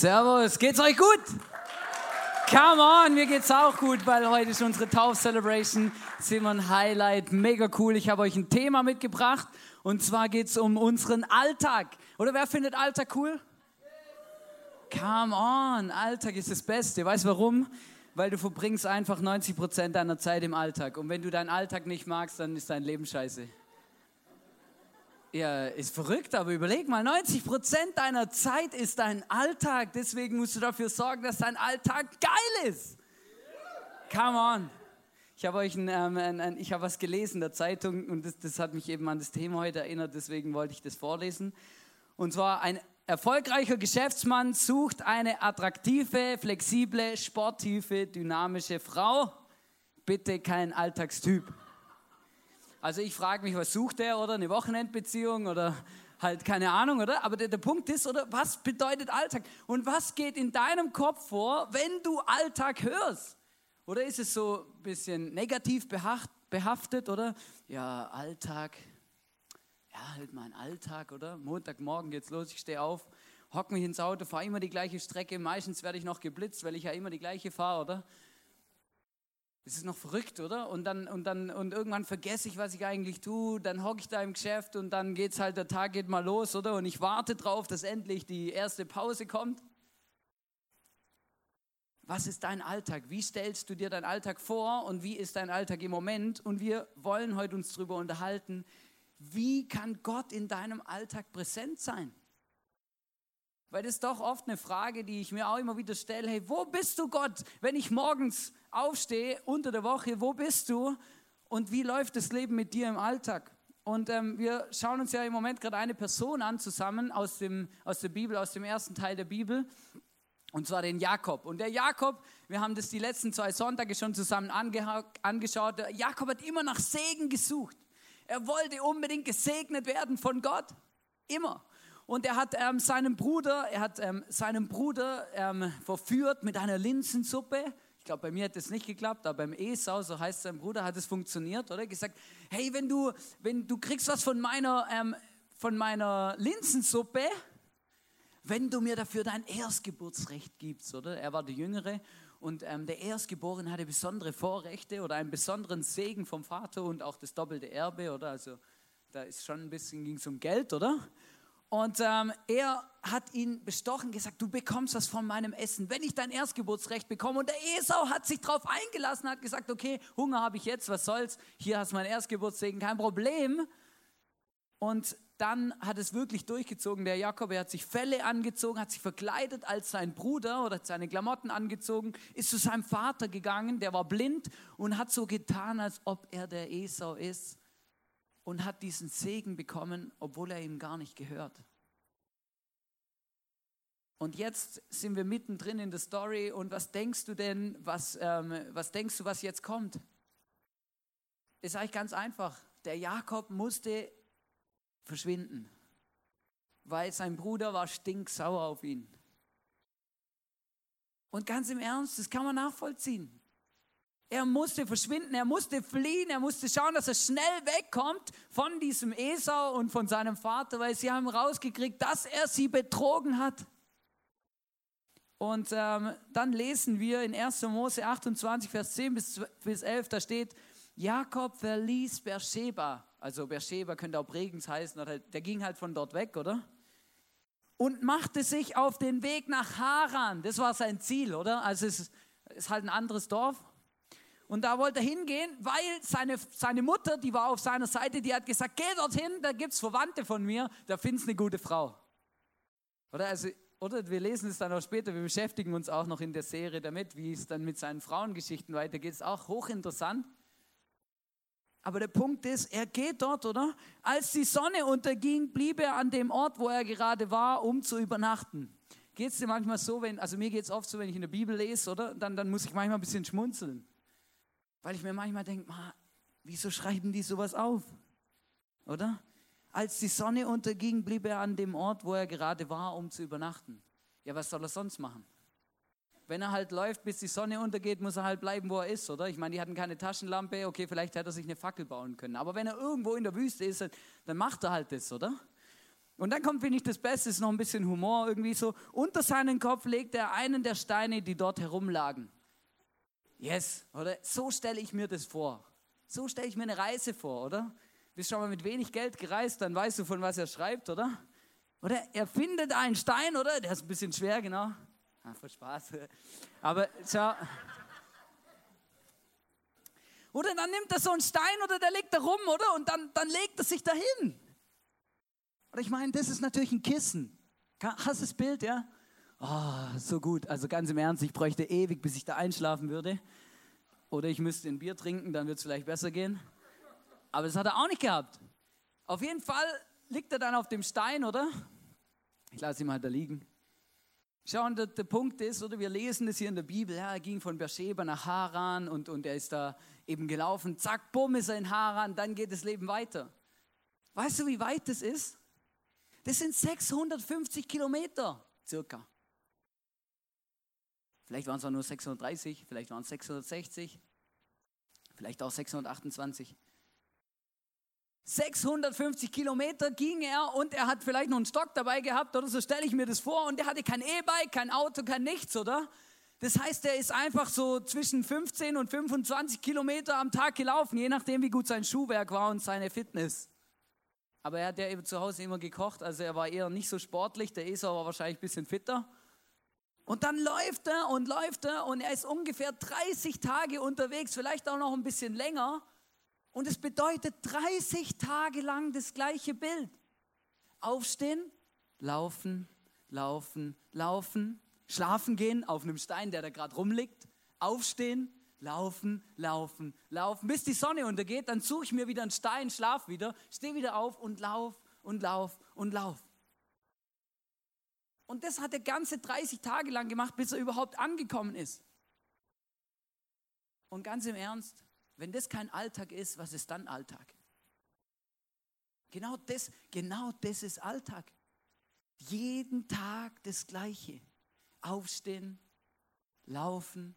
Servus, geht's euch gut? Come on, mir geht's auch gut, weil heute ist unsere Tauf-Celebration. Sind ein Highlight, mega cool. Ich habe euch ein Thema mitgebracht und zwar geht's um unseren Alltag. Oder wer findet Alltag cool? Come on, Alltag ist das Beste. Weißt du warum? Weil du verbringst einfach 90 Prozent deiner Zeit im Alltag. Und wenn du deinen Alltag nicht magst, dann ist dein Leben scheiße. Ja, ist verrückt, aber überleg mal, 90 Prozent deiner Zeit ist dein Alltag. Deswegen musst du dafür sorgen, dass dein Alltag geil ist. Come on. Ich habe euch ein, ähm, ein, ein, ich habe was gelesen in der Zeitung und das, das hat mich eben an das Thema heute erinnert, deswegen wollte ich das vorlesen. Und zwar ein erfolgreicher Geschäftsmann sucht eine attraktive, flexible, sportive, dynamische Frau. Bitte kein Alltagstyp. Also ich frage mich, was sucht er oder eine Wochenendbeziehung oder halt keine Ahnung, oder? Aber der, der, Punkt ist, oder was bedeutet Alltag? Und was geht in deinem Kopf vor, wenn du Alltag hörst? Oder ist es so ein bisschen negativ behaftet, oder? Ja, Alltag, ja, halt mein Alltag, oder? Montagmorgen geht's los, ich stehe auf, hock mich ins Auto, fahre immer die gleiche Strecke, meistens werde ich noch geblitzt, weil ich ja immer die gleiche fahre, oder? Das ist noch verrückt, oder? Und dann und dann und irgendwann vergesse ich, was ich eigentlich tue. Dann hocke ich da im Geschäft und dann geht's halt der Tag geht mal los, oder? Und ich warte drauf, dass endlich die erste Pause kommt. Was ist dein Alltag? Wie stellst du dir deinen Alltag vor und wie ist dein Alltag im Moment? Und wir wollen heute uns darüber unterhalten, wie kann Gott in deinem Alltag präsent sein? Weil das ist doch oft eine Frage, die ich mir auch immer wieder stelle. Hey, wo bist du Gott, wenn ich morgens aufstehe unter der Woche, wo bist du und wie läuft das Leben mit dir im Alltag? Und ähm, wir schauen uns ja im Moment gerade eine Person an zusammen aus, dem, aus der Bibel, aus dem ersten Teil der Bibel. Und zwar den Jakob. Und der Jakob, wir haben das die letzten zwei Sonntage schon zusammen ange angeschaut. Der Jakob hat immer nach Segen gesucht. Er wollte unbedingt gesegnet werden von Gott. Immer. Und er hat ähm, seinen Bruder, er hat ähm, seinen Bruder ähm, verführt mit einer Linsensuppe glaube, bei mir hat das nicht geklappt, aber beim Esau, so heißt sein Bruder, hat es funktioniert, oder? Gesagt, hey, wenn du, wenn du kriegst was von meiner, ähm, von meiner Linsensuppe, wenn du mir dafür dein Erstgeburtsrecht gibst, oder? Er war der Jüngere und ähm, der Erstgeborene hatte besondere Vorrechte oder einen besonderen Segen vom Vater und auch das doppelte Erbe, oder? Also da ist schon ein bisschen, ging es um Geld, oder? Und ähm, er hat ihn bestochen, gesagt, du bekommst was von meinem Essen, wenn ich dein Erstgeburtsrecht bekomme. Und der Esau hat sich darauf eingelassen, hat gesagt, okay, Hunger habe ich jetzt, was soll's, hier hast du mein Erstgeburtssegen, kein Problem. Und dann hat es wirklich durchgezogen. Der Jakob, er hat sich Felle angezogen, hat sich verkleidet als sein Bruder oder seine Klamotten angezogen, ist zu seinem Vater gegangen, der war blind und hat so getan, als ob er der Esau ist und hat diesen Segen bekommen, obwohl er ihm gar nicht gehört. Und jetzt sind wir mittendrin in der Story und was denkst du denn, was, ähm, was denkst du, was jetzt kommt? Ist eigentlich ganz einfach. Der Jakob musste verschwinden, weil sein Bruder war stinksauer auf ihn. Und ganz im Ernst, das kann man nachvollziehen. Er musste verschwinden, er musste fliehen, er musste schauen, dass er schnell wegkommt von diesem Esau und von seinem Vater, weil sie haben rausgekriegt, dass er sie betrogen hat. Und ähm, dann lesen wir in 1. Mose 28, Vers 10 bis, bis 11, da steht, Jakob verließ Beersheba. Also Beersheba könnte auch Bregens heißen, oder der ging halt von dort weg, oder? Und machte sich auf den Weg nach Haran. Das war sein Ziel, oder? Also es ist halt ein anderes Dorf. Und da wollte er hingehen, weil seine, seine Mutter, die war auf seiner Seite, die hat gesagt, geh dorthin, da gibt es Verwandte von mir, da findest du eine gute Frau. Oder, also, oder wir lesen es dann auch später, wir beschäftigen uns auch noch in der Serie damit, wie es dann mit seinen Frauengeschichten weitergeht, ist auch hochinteressant. Aber der Punkt ist, er geht dort, oder? Als die Sonne unterging, blieb er an dem Ort, wo er gerade war, um zu übernachten. Geht es dir manchmal so, wenn, also mir geht es oft so, wenn ich in der Bibel lese, oder? Dann, dann muss ich manchmal ein bisschen schmunzeln. Weil ich mir manchmal denke, wieso schreiben die sowas auf? Oder? Als die Sonne unterging, blieb er an dem Ort, wo er gerade war, um zu übernachten. Ja, was soll er sonst machen? Wenn er halt läuft, bis die Sonne untergeht, muss er halt bleiben, wo er ist, oder? Ich meine, die hatten keine Taschenlampe, okay, vielleicht hätte er sich eine Fackel bauen können. Aber wenn er irgendwo in der Wüste ist, dann macht er halt das, oder? Und dann kommt, finde ich, das Beste, ist noch ein bisschen Humor irgendwie so. Unter seinen Kopf legt er einen der Steine, die dort herumlagen. Yes, oder? So stelle ich mir das vor. So stelle ich mir eine Reise vor, oder? Bist schon mal mit wenig Geld gereist, dann weißt du, von was er schreibt, oder? Oder er findet einen Stein, oder? Der ist ein bisschen schwer, genau. Ah, voll Spaß. Aber schau. Oder dann nimmt er so einen Stein oder der legt da rum, oder? Und dann, dann legt er sich dahin. Oder ich meine, das ist natürlich ein Kissen. Hast du das Bild, ja? Oh, so gut. Also ganz im Ernst, ich bräuchte ewig, bis ich da einschlafen würde. Oder ich müsste ein Bier trinken, dann wird es vielleicht besser gehen. Aber das hat er auch nicht gehabt. Auf jeden Fall liegt er dann auf dem Stein, oder? Ich lasse ihn mal da liegen. Schau, und der, der, Punkt ist, oder wir lesen es hier in der Bibel, ja, er ging von Beersheba nach Haran und, und er ist da eben gelaufen, zack, bumm, ist er in Haran, dann geht das Leben weiter. Weißt du, wie weit das ist? Das sind 650 Kilometer circa. Vielleicht waren es auch nur 630, vielleicht waren es 660, vielleicht auch 628. 650 Kilometer ging er und er hat vielleicht noch einen Stock dabei gehabt oder so stelle ich mir das vor und er hatte kein E-Bike, kein Auto, kein nichts, oder? Das heißt, er ist einfach so zwischen 15 und 25 Kilometer am Tag gelaufen, je nachdem, wie gut sein Schuhwerk war und seine Fitness. Aber er hat ja eben zu Hause immer gekocht, also er war eher nicht so sportlich, der Esau war wahrscheinlich ein bisschen fitter. Und dann läuft er und läuft er und er ist ungefähr 30 Tage unterwegs, vielleicht auch noch ein bisschen länger. Und es bedeutet 30 Tage lang das gleiche Bild. Aufstehen, laufen, laufen, laufen, schlafen gehen auf einem Stein, der da gerade rumliegt, aufstehen, laufen, laufen, laufen, bis die Sonne untergeht, dann suche ich mir wieder einen Stein, schlaf wieder, stehe wieder auf und lauf und lauf und lauf. Und das hat er ganze 30 Tage lang gemacht, bis er überhaupt angekommen ist. Und ganz im Ernst, wenn das kein Alltag ist, was ist dann Alltag? Genau das, genau das ist Alltag. Jeden Tag das Gleiche. Aufstehen, laufen,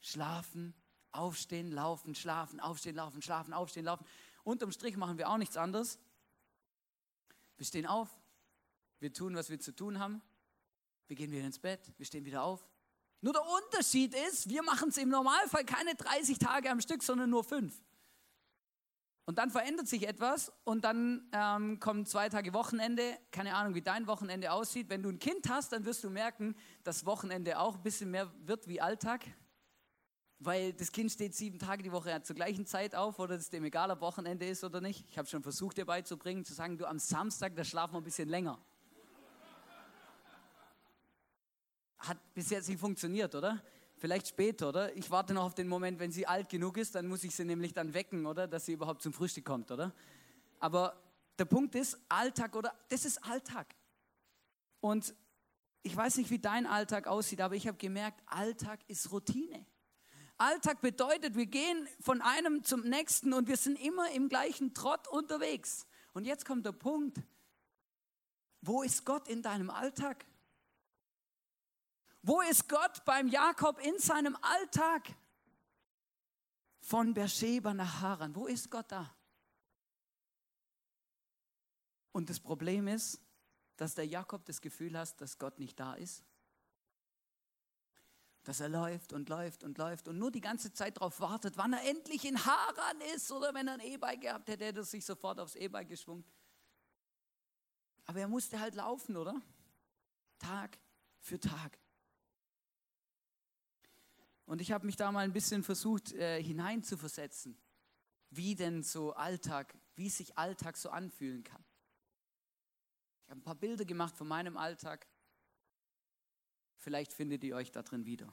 schlafen, aufstehen, laufen, schlafen, aufstehen, laufen, schlafen, aufstehen, laufen. Unterm Strich machen wir auch nichts anderes. Wir stehen auf, wir tun, was wir zu tun haben, wir gehen wieder ins Bett, wir stehen wieder auf, nur der Unterschied ist, wir machen es im Normalfall keine 30 Tage am Stück, sondern nur fünf. Und dann verändert sich etwas und dann ähm, kommen zwei Tage Wochenende. Keine Ahnung, wie dein Wochenende aussieht. Wenn du ein Kind hast, dann wirst du merken, dass Wochenende auch ein bisschen mehr wird wie Alltag. Weil das Kind steht sieben Tage die Woche zur gleichen Zeit auf oder es dem egal, ob Wochenende ist oder nicht. Ich habe schon versucht, dir beizubringen, zu sagen, du am Samstag, da schlafen wir ein bisschen länger. Hat bis jetzt nicht funktioniert, oder? Vielleicht später, oder? Ich warte noch auf den Moment, wenn sie alt genug ist, dann muss ich sie nämlich dann wecken, oder? Dass sie überhaupt zum Frühstück kommt, oder? Aber der Punkt ist, Alltag, oder? Das ist Alltag. Und ich weiß nicht, wie dein Alltag aussieht, aber ich habe gemerkt, Alltag ist Routine. Alltag bedeutet, wir gehen von einem zum nächsten und wir sind immer im gleichen Trott unterwegs. Und jetzt kommt der Punkt, wo ist Gott in deinem Alltag? Wo ist Gott beim Jakob in seinem Alltag? Von Beersheba nach Haran. Wo ist Gott da? Und das Problem ist, dass der Jakob das Gefühl hat, dass Gott nicht da ist. Dass er läuft und läuft und läuft und nur die ganze Zeit darauf wartet, wann er endlich in Haran ist oder wenn er ein E-Bike gehabt hätte, hätte er sich sofort aufs E-Bike geschwungen. Aber er musste halt laufen, oder? Tag für Tag. Und ich habe mich da mal ein bisschen versucht äh, hineinzuversetzen, wie denn so Alltag, wie sich Alltag so anfühlen kann. Ich habe ein paar Bilder gemacht von meinem Alltag. Vielleicht findet ihr euch da drin wieder.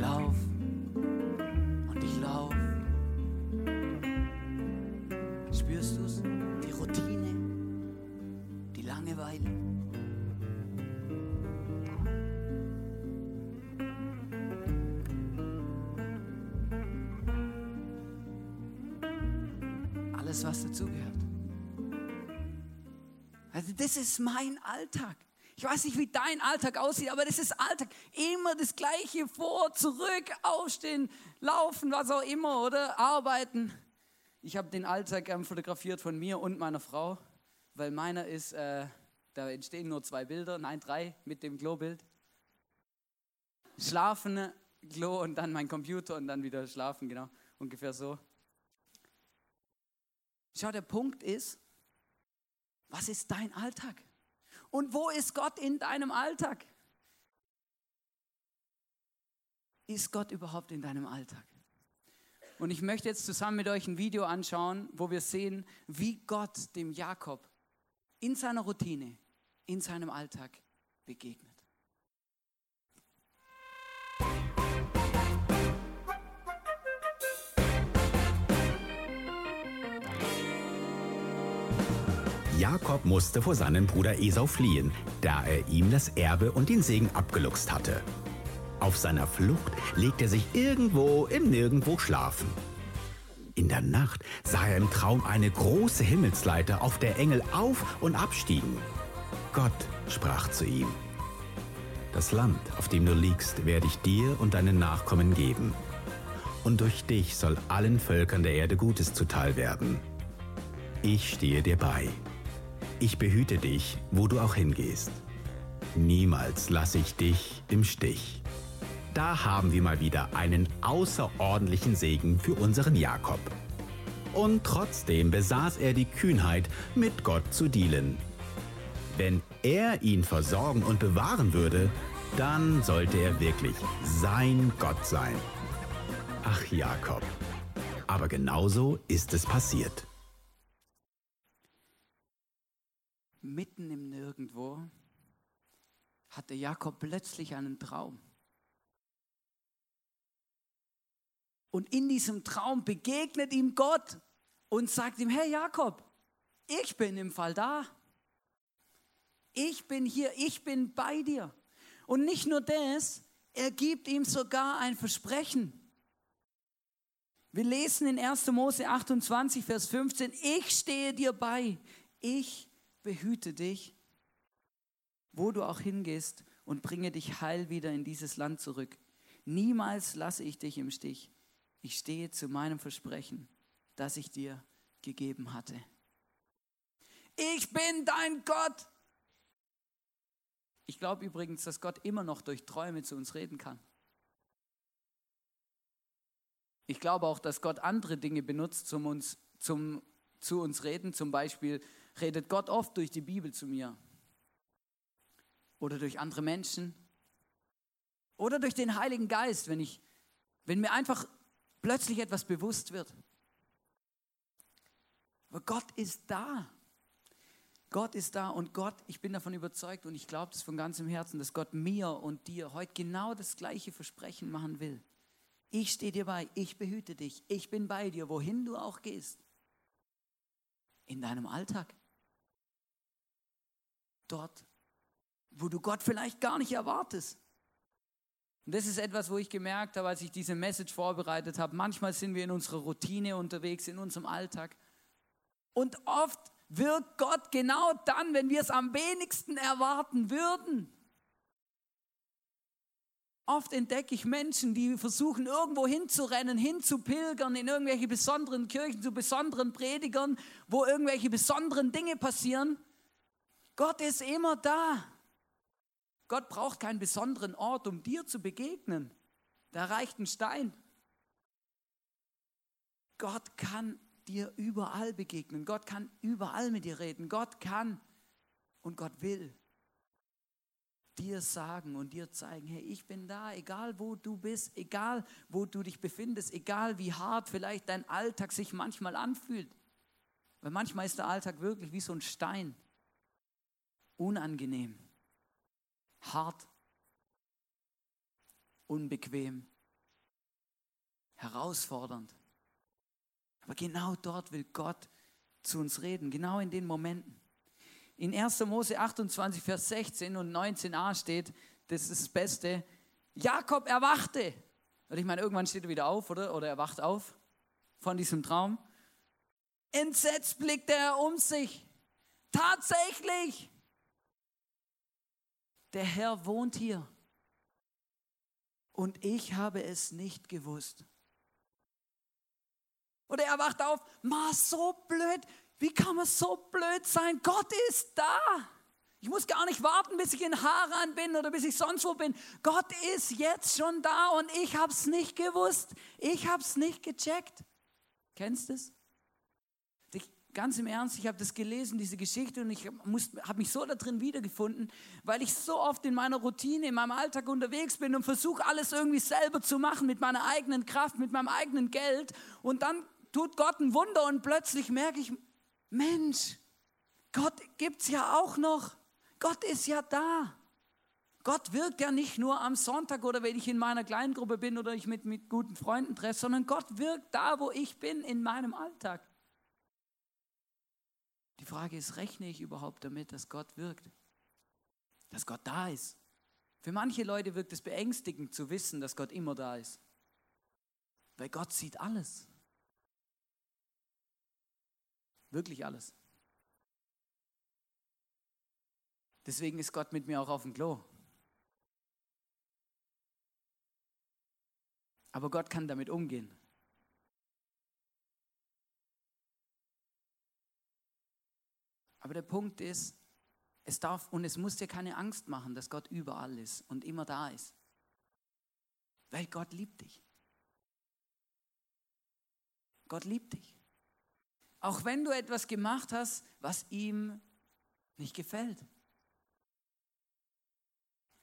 lauf und ich lauf. Spürst du's? Die Routine, die Langeweile. Alles, was dazugehört. Also das ist mein Alltag. Ich weiß nicht, wie dein Alltag aussieht, aber das ist Alltag. Immer das Gleiche vor, zurück, aufstehen, laufen, was auch immer, oder arbeiten. Ich habe den Alltag ähm, fotografiert von mir und meiner Frau, weil meiner ist, äh, da entstehen nur zwei Bilder, nein, drei mit dem Glow-Bild. Schlafen, Glow und dann mein Computer und dann wieder schlafen, genau, ungefähr so. Schau, der Punkt ist, was ist dein Alltag? Und wo ist Gott in deinem Alltag? Ist Gott überhaupt in deinem Alltag? Und ich möchte jetzt zusammen mit euch ein Video anschauen, wo wir sehen, wie Gott dem Jakob in seiner Routine, in seinem Alltag begegnet. Jakob musste vor seinem Bruder Esau fliehen, da er ihm das Erbe und den Segen abgeluchst hatte. Auf seiner Flucht legte er sich irgendwo im Nirgendwo schlafen. In der Nacht sah er im Traum eine große Himmelsleiter, auf der Engel auf und abstiegen. Gott sprach zu ihm, Das Land, auf dem du liegst, werde ich dir und deinen Nachkommen geben. Und durch dich soll allen Völkern der Erde Gutes zuteil werden. Ich stehe dir bei. Ich behüte dich, wo du auch hingehst. Niemals lasse ich dich im Stich. Da haben wir mal wieder einen außerordentlichen Segen für unseren Jakob. Und trotzdem besaß er die Kühnheit, mit Gott zu dealen. Wenn er ihn versorgen und bewahren würde, dann sollte er wirklich sein Gott sein. Ach Jakob, aber genauso ist es passiert. Mitten im Nirgendwo hatte Jakob plötzlich einen Traum. Und in diesem Traum begegnet ihm Gott und sagt ihm, hey Jakob, ich bin im Fall da. Ich bin hier, ich bin bei dir. Und nicht nur das, er gibt ihm sogar ein Versprechen. Wir lesen in 1. Mose 28, Vers 15, ich stehe dir bei, ich behüte dich, wo du auch hingehst und bringe dich heil wieder in dieses Land zurück. Niemals lasse ich dich im Stich. Ich stehe zu meinem Versprechen, das ich dir gegeben hatte. Ich bin dein Gott. Ich glaube übrigens, dass Gott immer noch durch Träume zu uns reden kann. Ich glaube auch, dass Gott andere Dinge benutzt, um uns, zum, zu uns reden. Zum Beispiel redet Gott oft durch die Bibel zu mir. Oder durch andere Menschen. Oder durch den Heiligen Geist, wenn, ich, wenn mir einfach plötzlich etwas bewusst wird. Aber Gott ist da. Gott ist da und Gott, ich bin davon überzeugt und ich glaube das von ganzem Herzen, dass Gott mir und dir heute genau das gleiche Versprechen machen will. Ich stehe dir bei, ich behüte dich, ich bin bei dir, wohin du auch gehst. In deinem Alltag dort, wo du Gott vielleicht gar nicht erwartest. Und das ist etwas, wo ich gemerkt habe, als ich diese Message vorbereitet habe. Manchmal sind wir in unserer Routine unterwegs, in unserem Alltag. Und oft wirkt Gott genau dann, wenn wir es am wenigsten erwarten würden. Oft entdecke ich Menschen, die versuchen, irgendwo hinzurennen, hinzupilgern, in irgendwelche besonderen Kirchen, zu besonderen Predigern, wo irgendwelche besonderen Dinge passieren. Gott ist immer da. Gott braucht keinen besonderen Ort, um dir zu begegnen. Da reicht ein Stein. Gott kann dir überall begegnen. Gott kann überall mit dir reden. Gott kann und Gott will dir sagen und dir zeigen, hey, ich bin da, egal wo du bist, egal wo du dich befindest, egal wie hart vielleicht dein Alltag sich manchmal anfühlt. Weil manchmal ist der Alltag wirklich wie so ein Stein unangenehm, hart, unbequem, herausfordernd. Aber genau dort will Gott zu uns reden, genau in den Momenten. In 1. Mose 28, Vers 16 und 19a steht, das ist das Beste, Jakob erwachte. Und ich meine, irgendwann steht er wieder auf, oder? Oder er wacht auf von diesem Traum. Entsetzt blickte er um sich. Tatsächlich, der Herr wohnt hier. Und ich habe es nicht gewusst. Oder er wacht auf, ma, so blöd, wie kann man so blöd sein? Gott ist da. Ich muss gar nicht warten, bis ich in Haran bin oder bis ich sonst wo bin. Gott ist jetzt schon da und ich habe es nicht gewusst. Ich habe es nicht gecheckt. Kennst du es? Ganz im Ernst, ich habe das gelesen, diese Geschichte, und ich habe mich so da drin wiedergefunden, weil ich so oft in meiner Routine, in meinem Alltag unterwegs bin und versuche alles irgendwie selber zu machen mit meiner eigenen Kraft, mit meinem eigenen Geld. Und dann tut Gott ein Wunder und plötzlich merke ich, Mensch, Gott gibt es ja auch noch. Gott ist ja da. Gott wirkt ja nicht nur am Sonntag oder wenn ich in meiner Kleingruppe bin oder ich mit, mit guten Freunden treffe, sondern Gott wirkt da, wo ich bin, in meinem Alltag. Die Frage ist, rechne ich überhaupt damit, dass Gott wirkt? Dass Gott da ist? Für manche Leute wirkt es beängstigend zu wissen, dass Gott immer da ist. Weil Gott sieht alles. Wirklich alles. Deswegen ist Gott mit mir auch auf dem Klo. Aber Gott kann damit umgehen. Aber der Punkt ist, es darf und es muss dir keine Angst machen, dass Gott überall ist und immer da ist. Weil Gott liebt dich. Gott liebt dich. Auch wenn du etwas gemacht hast, was ihm nicht gefällt.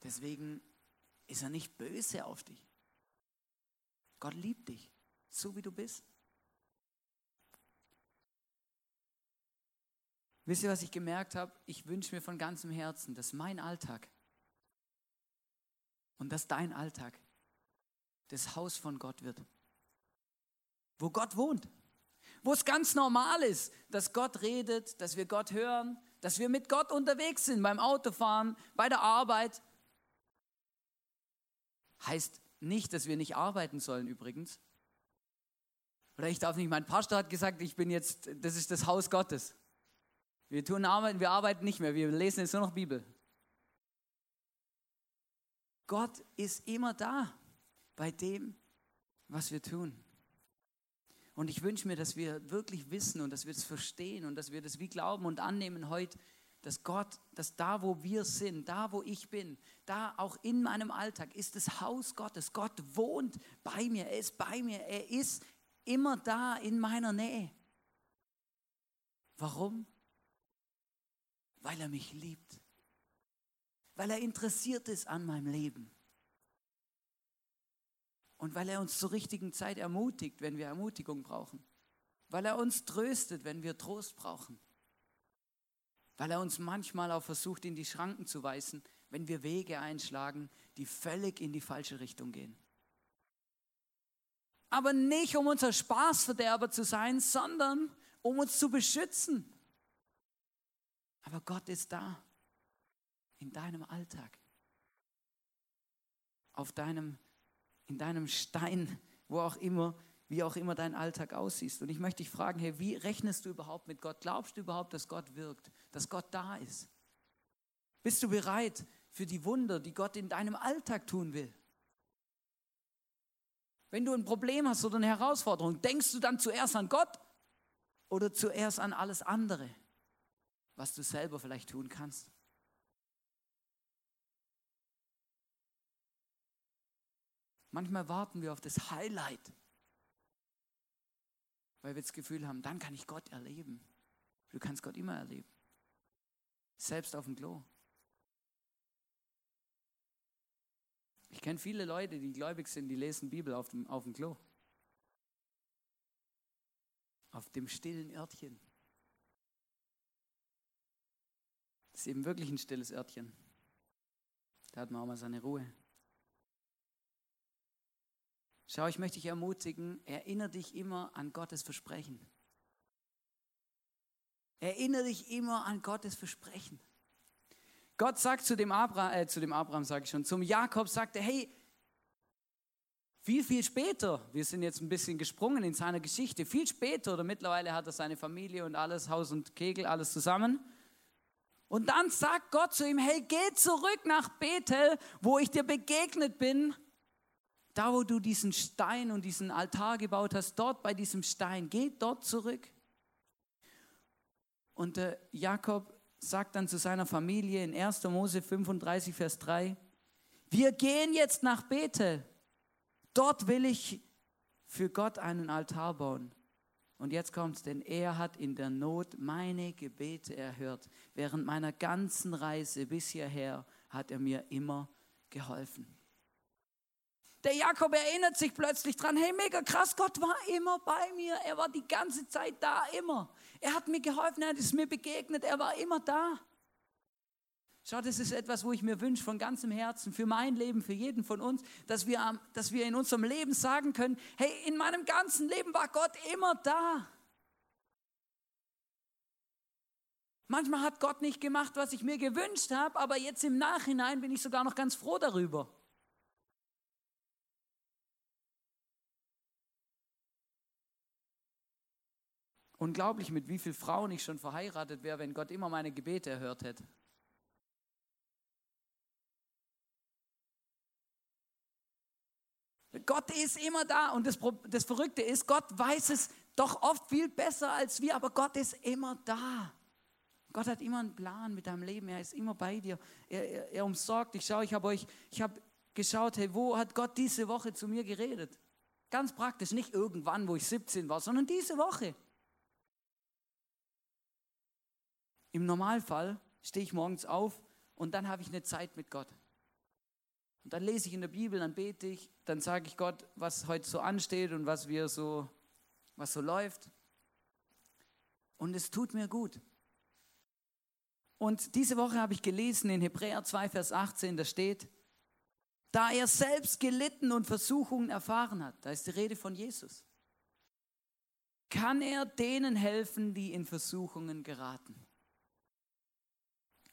Deswegen ist er nicht böse auf dich. Gott liebt dich, so wie du bist. Wisst ihr, was ich gemerkt habe? Ich wünsche mir von ganzem Herzen, dass mein Alltag und dass dein Alltag das Haus von Gott wird. Wo Gott wohnt. Wo es ganz normal ist, dass Gott redet, dass wir Gott hören, dass wir mit Gott unterwegs sind beim Autofahren, bei der Arbeit. Heißt nicht, dass wir nicht arbeiten sollen übrigens. Oder ich darf nicht, mein Pastor hat gesagt, ich bin jetzt, das ist das Haus Gottes. Wir tun arbeiten, wir arbeiten nicht mehr, wir lesen jetzt nur noch Bibel. Gott ist immer da bei dem, was wir tun. Und ich wünsche mir, dass wir wirklich wissen und dass wir das verstehen und dass wir das wie glauben und annehmen heute, dass Gott, dass da, wo wir sind, da, wo ich bin, da auch in meinem Alltag ist das Haus Gottes. Gott wohnt bei mir, er ist bei mir, er ist immer da in meiner Nähe. Warum? Weil er mich liebt. Weil er interessiert ist an meinem Leben. Und weil er uns zur richtigen Zeit ermutigt, wenn wir Ermutigung brauchen. Weil er uns tröstet, wenn wir Trost brauchen. Weil er uns manchmal auch versucht, in die Schranken zu weisen, wenn wir Wege einschlagen, die völlig in die falsche Richtung gehen. Aber nicht, um unser Spaßverderber zu sein, sondern um uns zu beschützen. Aber Gott ist da in deinem Alltag, auf deinem, in deinem Stein, wo auch immer, wie auch immer dein Alltag aussieht. Und ich möchte dich fragen, hey, wie rechnest du überhaupt mit Gott? Glaubst du überhaupt, dass Gott wirkt, dass Gott da ist? Bist du bereit für die Wunder, die Gott in deinem Alltag tun will? Wenn du ein Problem hast oder eine Herausforderung, denkst du dann zuerst an Gott oder zuerst an alles andere? Was du selber vielleicht tun kannst. Manchmal warten wir auf das Highlight, weil wir das Gefühl haben, dann kann ich Gott erleben. Du kannst Gott immer erleben. Selbst auf dem Klo. Ich kenne viele Leute, die gläubig sind, die lesen Bibel auf dem, auf dem Klo. Auf dem stillen Örtchen. Ist eben wirklich ein stilles Örtchen. Da hat man auch mal seine Ruhe. Schau, ich möchte dich ermutigen, erinnere dich immer an Gottes Versprechen. Erinnere dich immer an Gottes Versprechen. Gott sagt zu dem Abraham, äh, zu dem Abraham sage ich schon, zum Jakob sagte, hey, Viel, viel später, wir sind jetzt ein bisschen gesprungen in seiner Geschichte, viel später oder mittlerweile hat er seine Familie und alles, Haus und Kegel, alles zusammen. Und dann sagt Gott zu ihm, hey, geh zurück nach Bethel, wo ich dir begegnet bin. Da, wo du diesen Stein und diesen Altar gebaut hast, dort bei diesem Stein, geh dort zurück. Und der Jakob sagt dann zu seiner Familie in 1. Mose 35, Vers 3, wir gehen jetzt nach Bethel. Dort will ich für Gott einen Altar bauen. Und jetzt kommt's, denn er hat in der Not meine Gebete erhört. Während meiner ganzen Reise bis hierher hat er mir immer geholfen. Der Jakob erinnert sich plötzlich dran, hey, mega krass, Gott war immer bei mir. Er war die ganze Zeit da, immer. Er hat mir geholfen, er ist mir begegnet, er war immer da. Schau, das ist etwas, wo ich mir wünsche von ganzem Herzen für mein Leben, für jeden von uns, dass wir, dass wir in unserem Leben sagen können, hey, in meinem ganzen Leben war Gott immer da. Manchmal hat Gott nicht gemacht, was ich mir gewünscht habe, aber jetzt im Nachhinein bin ich sogar noch ganz froh darüber. Unglaublich, mit wie vielen Frauen ich schon verheiratet wäre, wenn Gott immer meine Gebete erhört hätte. Gott ist immer da und das, das Verrückte ist, Gott weiß es doch oft viel besser als wir, aber Gott ist immer da. Gott hat immer einen Plan mit deinem Leben, er ist immer bei dir, er, er, er umsorgt dich. Schau, ich habe euch, ich habe geschaut, hey, wo hat Gott diese Woche zu mir geredet? Ganz praktisch, nicht irgendwann, wo ich 17 war, sondern diese Woche. Im Normalfall stehe ich morgens auf und dann habe ich eine Zeit mit Gott. Und dann lese ich in der Bibel, dann bete ich, dann sage ich Gott, was heute so ansteht und was wir so, was so läuft. Und es tut mir gut. Und diese Woche habe ich gelesen in Hebräer 2, Vers 18, da steht, da er selbst gelitten und Versuchungen erfahren hat, da ist die Rede von Jesus, kann er denen helfen, die in Versuchungen geraten.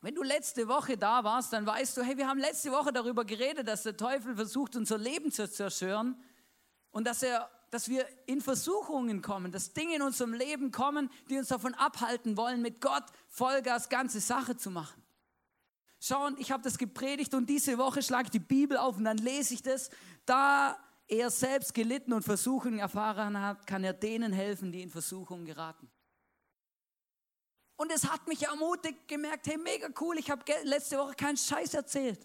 Wenn du letzte Woche da warst, dann weißt du, hey, wir haben letzte Woche darüber geredet, dass der Teufel versucht, unser Leben zu zerstören und dass er dass wir in Versuchungen kommen, dass Dinge in unserem Leben kommen, die uns davon abhalten wollen, mit Gott Vollgas ganze Sache zu machen. Schauen, ich habe das gepredigt und diese Woche schlage ich die Bibel auf und dann lese ich das. Da er selbst gelitten und Versuchungen erfahren hat, kann er denen helfen, die in Versuchungen geraten. Und es hat mich ermutigt, gemerkt, hey, mega cool, ich habe letzte Woche keinen Scheiß erzählt.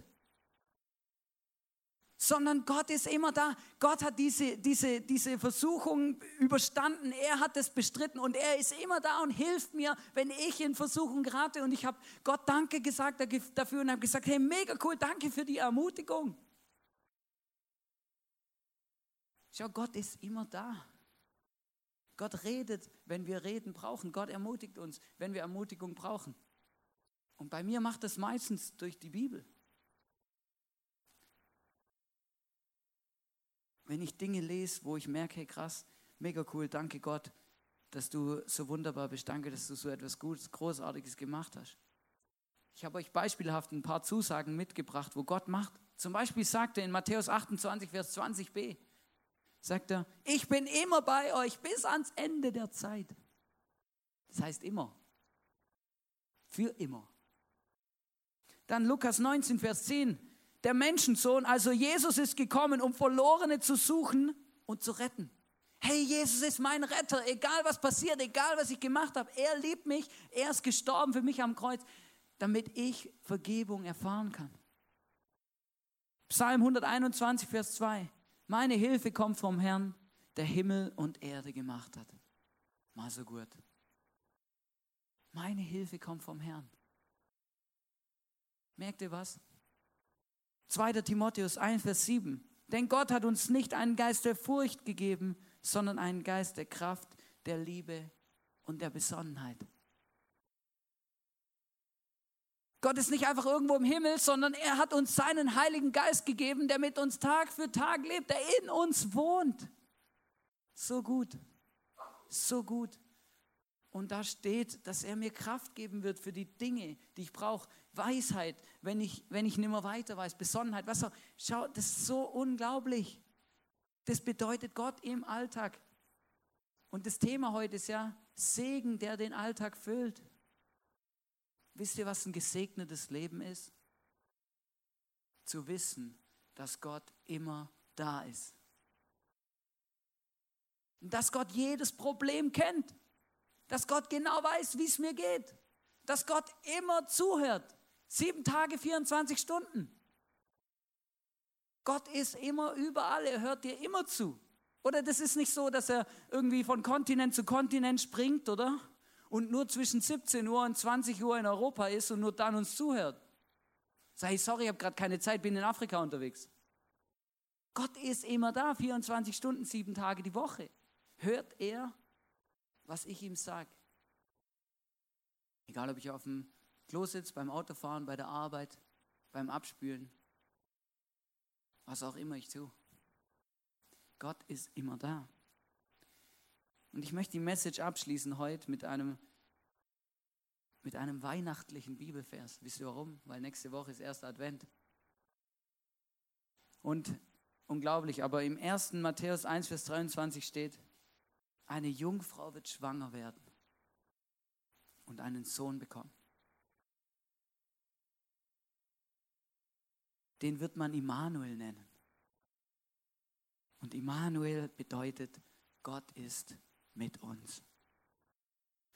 Sondern Gott ist immer da. Gott hat diese, diese, diese Versuchung überstanden. Er hat es bestritten und er ist immer da und hilft mir, wenn ich in Versuchung gerate. Und ich habe Gott Danke gesagt dafür und habe gesagt, hey, mega cool, danke für die Ermutigung. Schau, Gott ist immer da. Gott redet, wenn wir reden brauchen. Gott ermutigt uns, wenn wir Ermutigung brauchen. Und bei mir macht das meistens durch die Bibel. Wenn ich Dinge lese, wo ich merke, hey krass, mega cool, danke Gott, dass du so wunderbar bist, danke, dass du so etwas Gutes, Großartiges gemacht hast. Ich habe euch beispielhaft ein paar Zusagen mitgebracht, wo Gott macht. Zum Beispiel sagt er in Matthäus 28, Vers 20b, sagt er, ich bin immer bei euch bis ans Ende der Zeit. Das heißt immer. Für immer. Dann Lukas 19, Vers 10. Der Menschensohn, also Jesus ist gekommen, um Verlorene zu suchen und zu retten. Hey, Jesus ist mein Retter, egal was passiert, egal was ich gemacht habe. Er liebt mich, er ist gestorben für mich am Kreuz, damit ich Vergebung erfahren kann. Psalm 121, Vers 2. Meine Hilfe kommt vom Herrn, der Himmel und Erde gemacht hat. Mal so gut. Meine Hilfe kommt vom Herrn. Merkt ihr was? 2. Timotheus 1, Vers 7. Denn Gott hat uns nicht einen Geist der Furcht gegeben, sondern einen Geist der Kraft, der Liebe und der Besonnenheit. Gott ist nicht einfach irgendwo im Himmel, sondern er hat uns seinen Heiligen Geist gegeben, der mit uns Tag für Tag lebt, der in uns wohnt. So gut, so gut. Und da steht, dass er mir Kraft geben wird für die Dinge, die ich brauche. Weisheit, wenn ich, wenn ich nicht mehr weiter weiß, Besonnenheit, was auch. Schau, das ist so unglaublich. Das bedeutet Gott im Alltag. Und das Thema heute ist ja Segen, der den Alltag füllt. Wisst ihr, was ein gesegnetes Leben ist? Zu wissen, dass Gott immer da ist. Und dass Gott jedes Problem kennt. Dass Gott genau weiß, wie es mir geht. Dass Gott immer zuhört. Sieben Tage, 24 Stunden. Gott ist immer überall, er hört dir immer zu. Oder das ist nicht so, dass er irgendwie von Kontinent zu Kontinent springt, oder? Und nur zwischen 17 Uhr und 20 Uhr in Europa ist und nur dann uns zuhört. Sag ich, sorry, ich habe gerade keine Zeit, bin in Afrika unterwegs. Gott ist immer da, 24 Stunden, sieben Tage die Woche. Hört er, was ich ihm sage? Egal, ob ich auf dem Klo sitze, beim Autofahren, bei der Arbeit, beim Abspülen, was auch immer ich tue. Gott ist immer da. Und ich möchte die Message abschließen heute mit einem, mit einem weihnachtlichen Bibelvers. Wisst ihr warum? Weil nächste Woche ist erster Advent. Und unglaublich, aber im 1. Matthäus 1, Vers 23 steht, eine Jungfrau wird schwanger werden und einen Sohn bekommen. Den wird man Immanuel nennen. Und Immanuel bedeutet, Gott ist mit uns.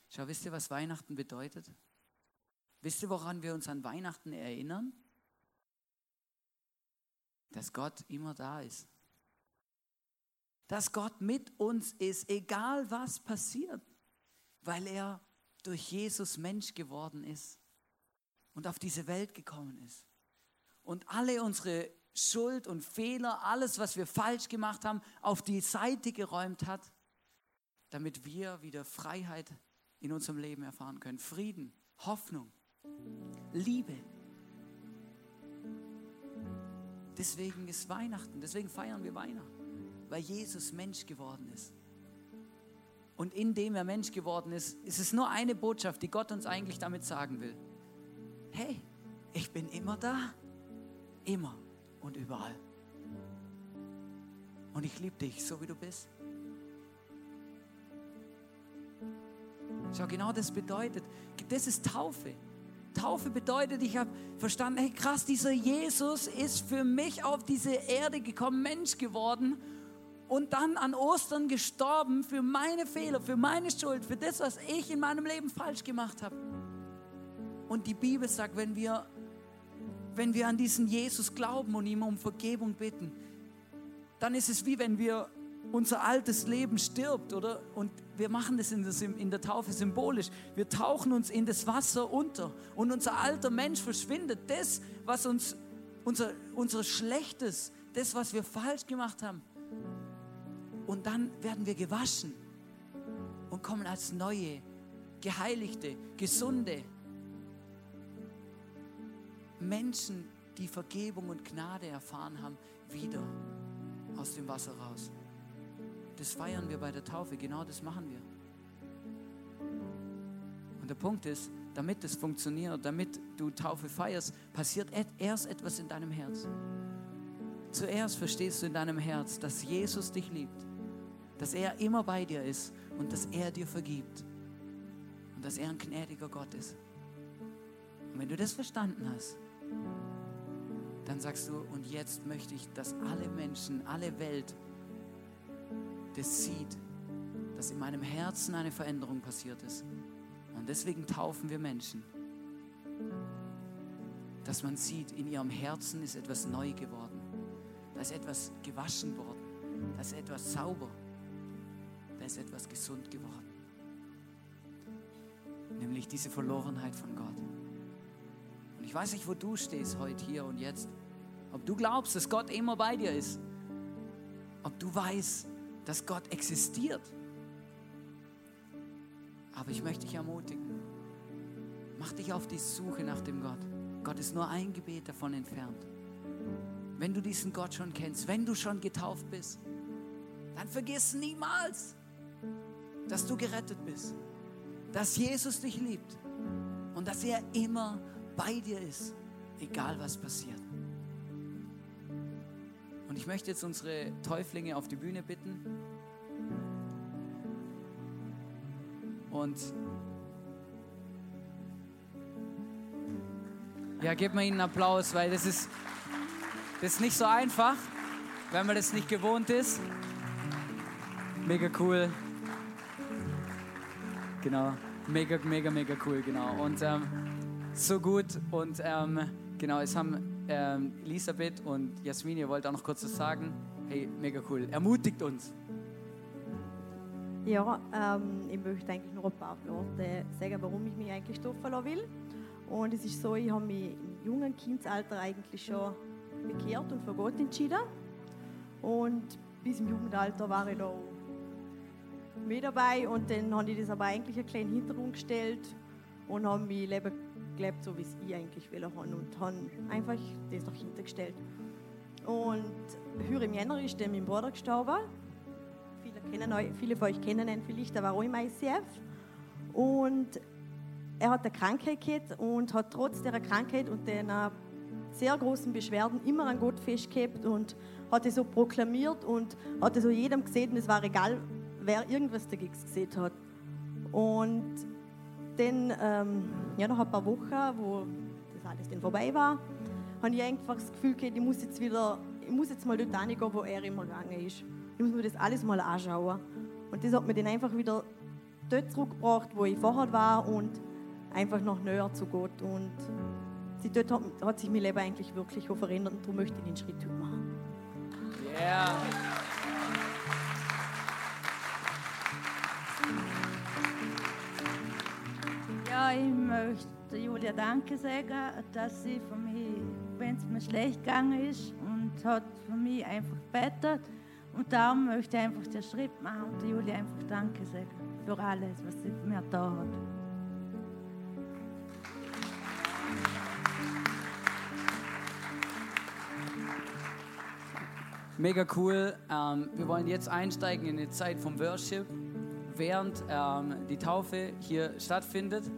Schau, wisst ihr, was Weihnachten bedeutet? Wisst ihr, woran wir uns an Weihnachten erinnern? Dass Gott immer da ist. Dass Gott mit uns ist, egal was passiert, weil er durch Jesus Mensch geworden ist und auf diese Welt gekommen ist. Und alle unsere Schuld und Fehler, alles, was wir falsch gemacht haben, auf die Seite geräumt hat, damit wir wieder Freiheit in unserem Leben erfahren können. Frieden, Hoffnung, Liebe. Deswegen ist Weihnachten, deswegen feiern wir Weihnachten, weil Jesus Mensch geworden ist. Und indem er Mensch geworden ist, ist es nur eine Botschaft, die Gott uns eigentlich damit sagen will. Hey, ich bin immer da, immer und überall. Und ich liebe dich, so wie du bist. Schau, genau das bedeutet, das ist Taufe. Taufe bedeutet, ich habe verstanden, hey krass, dieser Jesus ist für mich auf diese Erde gekommen, Mensch geworden und dann an Ostern gestorben für meine Fehler, für meine Schuld, für das, was ich in meinem Leben falsch gemacht habe. Und die Bibel sagt, wenn wir wenn wir an diesen Jesus glauben und ihm um Vergebung bitten, dann ist es wie wenn wir unser altes Leben stirbt, oder? Und wir machen das in, das in der Taufe symbolisch. Wir tauchen uns in das Wasser unter und unser alter Mensch verschwindet. Das, was uns, unser, unser Schlechtes, das, was wir falsch gemacht haben. Und dann werden wir gewaschen und kommen als neue, geheiligte, gesunde, Menschen, die Vergebung und Gnade erfahren haben, wieder aus dem Wasser raus. Das feiern wir bei der Taufe, genau das machen wir. Und der Punkt ist, damit das funktioniert, damit du Taufe feierst, passiert erst etwas in deinem Herz. Zuerst verstehst du in deinem Herz, dass Jesus dich liebt, dass er immer bei dir ist und dass er dir vergibt und dass er ein gnädiger Gott ist. Und wenn du das verstanden hast, dann sagst du, und jetzt möchte ich, dass alle Menschen, alle Welt das sieht, dass in meinem Herzen eine Veränderung passiert ist. Und deswegen taufen wir Menschen. Dass man sieht, in ihrem Herzen ist etwas neu geworden. Da ist etwas gewaschen worden. Da ist etwas sauber. Da ist etwas gesund geworden. Nämlich diese Verlorenheit von Gott. Und ich weiß nicht, wo du stehst heute, hier und jetzt. Ob du glaubst, dass Gott immer bei dir ist. Ob du weißt, dass Gott existiert. Aber ich möchte dich ermutigen. Mach dich auf die Suche nach dem Gott. Gott ist nur ein Gebet davon entfernt. Wenn du diesen Gott schon kennst, wenn du schon getauft bist, dann vergiss niemals, dass du gerettet bist, dass Jesus dich liebt und dass er immer bei dir ist, egal was passiert. Und ich möchte jetzt unsere Täuflinge auf die Bühne bitten. Und ja, gebt mal ihnen einen Applaus, weil das ist, das ist nicht so einfach, wenn man das nicht gewohnt ist. Mega cool. Genau. Mega, mega, mega cool, genau. Und ähm, so gut. Und ähm, genau, es haben ähm, Elisabeth und Jasmin, ihr wollt auch noch kurz was sagen. Hey, mega cool. Ermutigt uns. Ja, ähm, ich möchte eigentlich nur ein paar Worte sagen, warum ich mich eigentlich stoppen lassen will. Und es ist so, ich habe mich im jungen Kindsalter eigentlich schon bekehrt und für Gott entschieden. Und bis im Jugendalter war ich da mit dabei und dann habe ich das aber eigentlich ein kleinen Hintergrund gestellt und habe mein Leben gelebt, so wie es ich eigentlich will haben und habe einfach das noch hintergestellt. Und heuer im Jänner ist mein Bruder gestorben. Viele, kennen euch, viele von euch kennen ihn vielleicht, er war auch im ICF. Und er hat eine Krankheit gehabt und hat trotz der Krankheit und den sehr großen Beschwerden immer an Gott festgehabt und hat es so proklamiert und hat es so jedem gesehen und es war egal, wer irgendwas dagegen gesehen hat. Und dann, ähm, ja, nach ein paar Wochen, wo das alles dann vorbei war, habe ich einfach das Gefühl gehabt, ich muss jetzt wieder, ich muss jetzt mal dort hingehen, wo er immer gegangen ist. Ich muss mir das alles mal anschauen. Und das hat mir dann einfach wieder dort zurückgebracht, wo ich vorher war und einfach noch näher zu Gott. Und dort hat, hat sich mein Leben eigentlich wirklich verändert und darum möchte ich den Schritt machen. Yeah. Ich möchte Julia Danke sagen, dass sie für mich, wenn es mir schlecht gegangen ist, und hat für mich einfach bettet. Und darum möchte ich einfach den Schritt machen und Julia einfach Danke sagen für alles, was sie für mich da hat. Mega cool. Ähm, wir wollen jetzt einsteigen in eine Zeit vom Worship, während ähm, die Taufe hier stattfindet.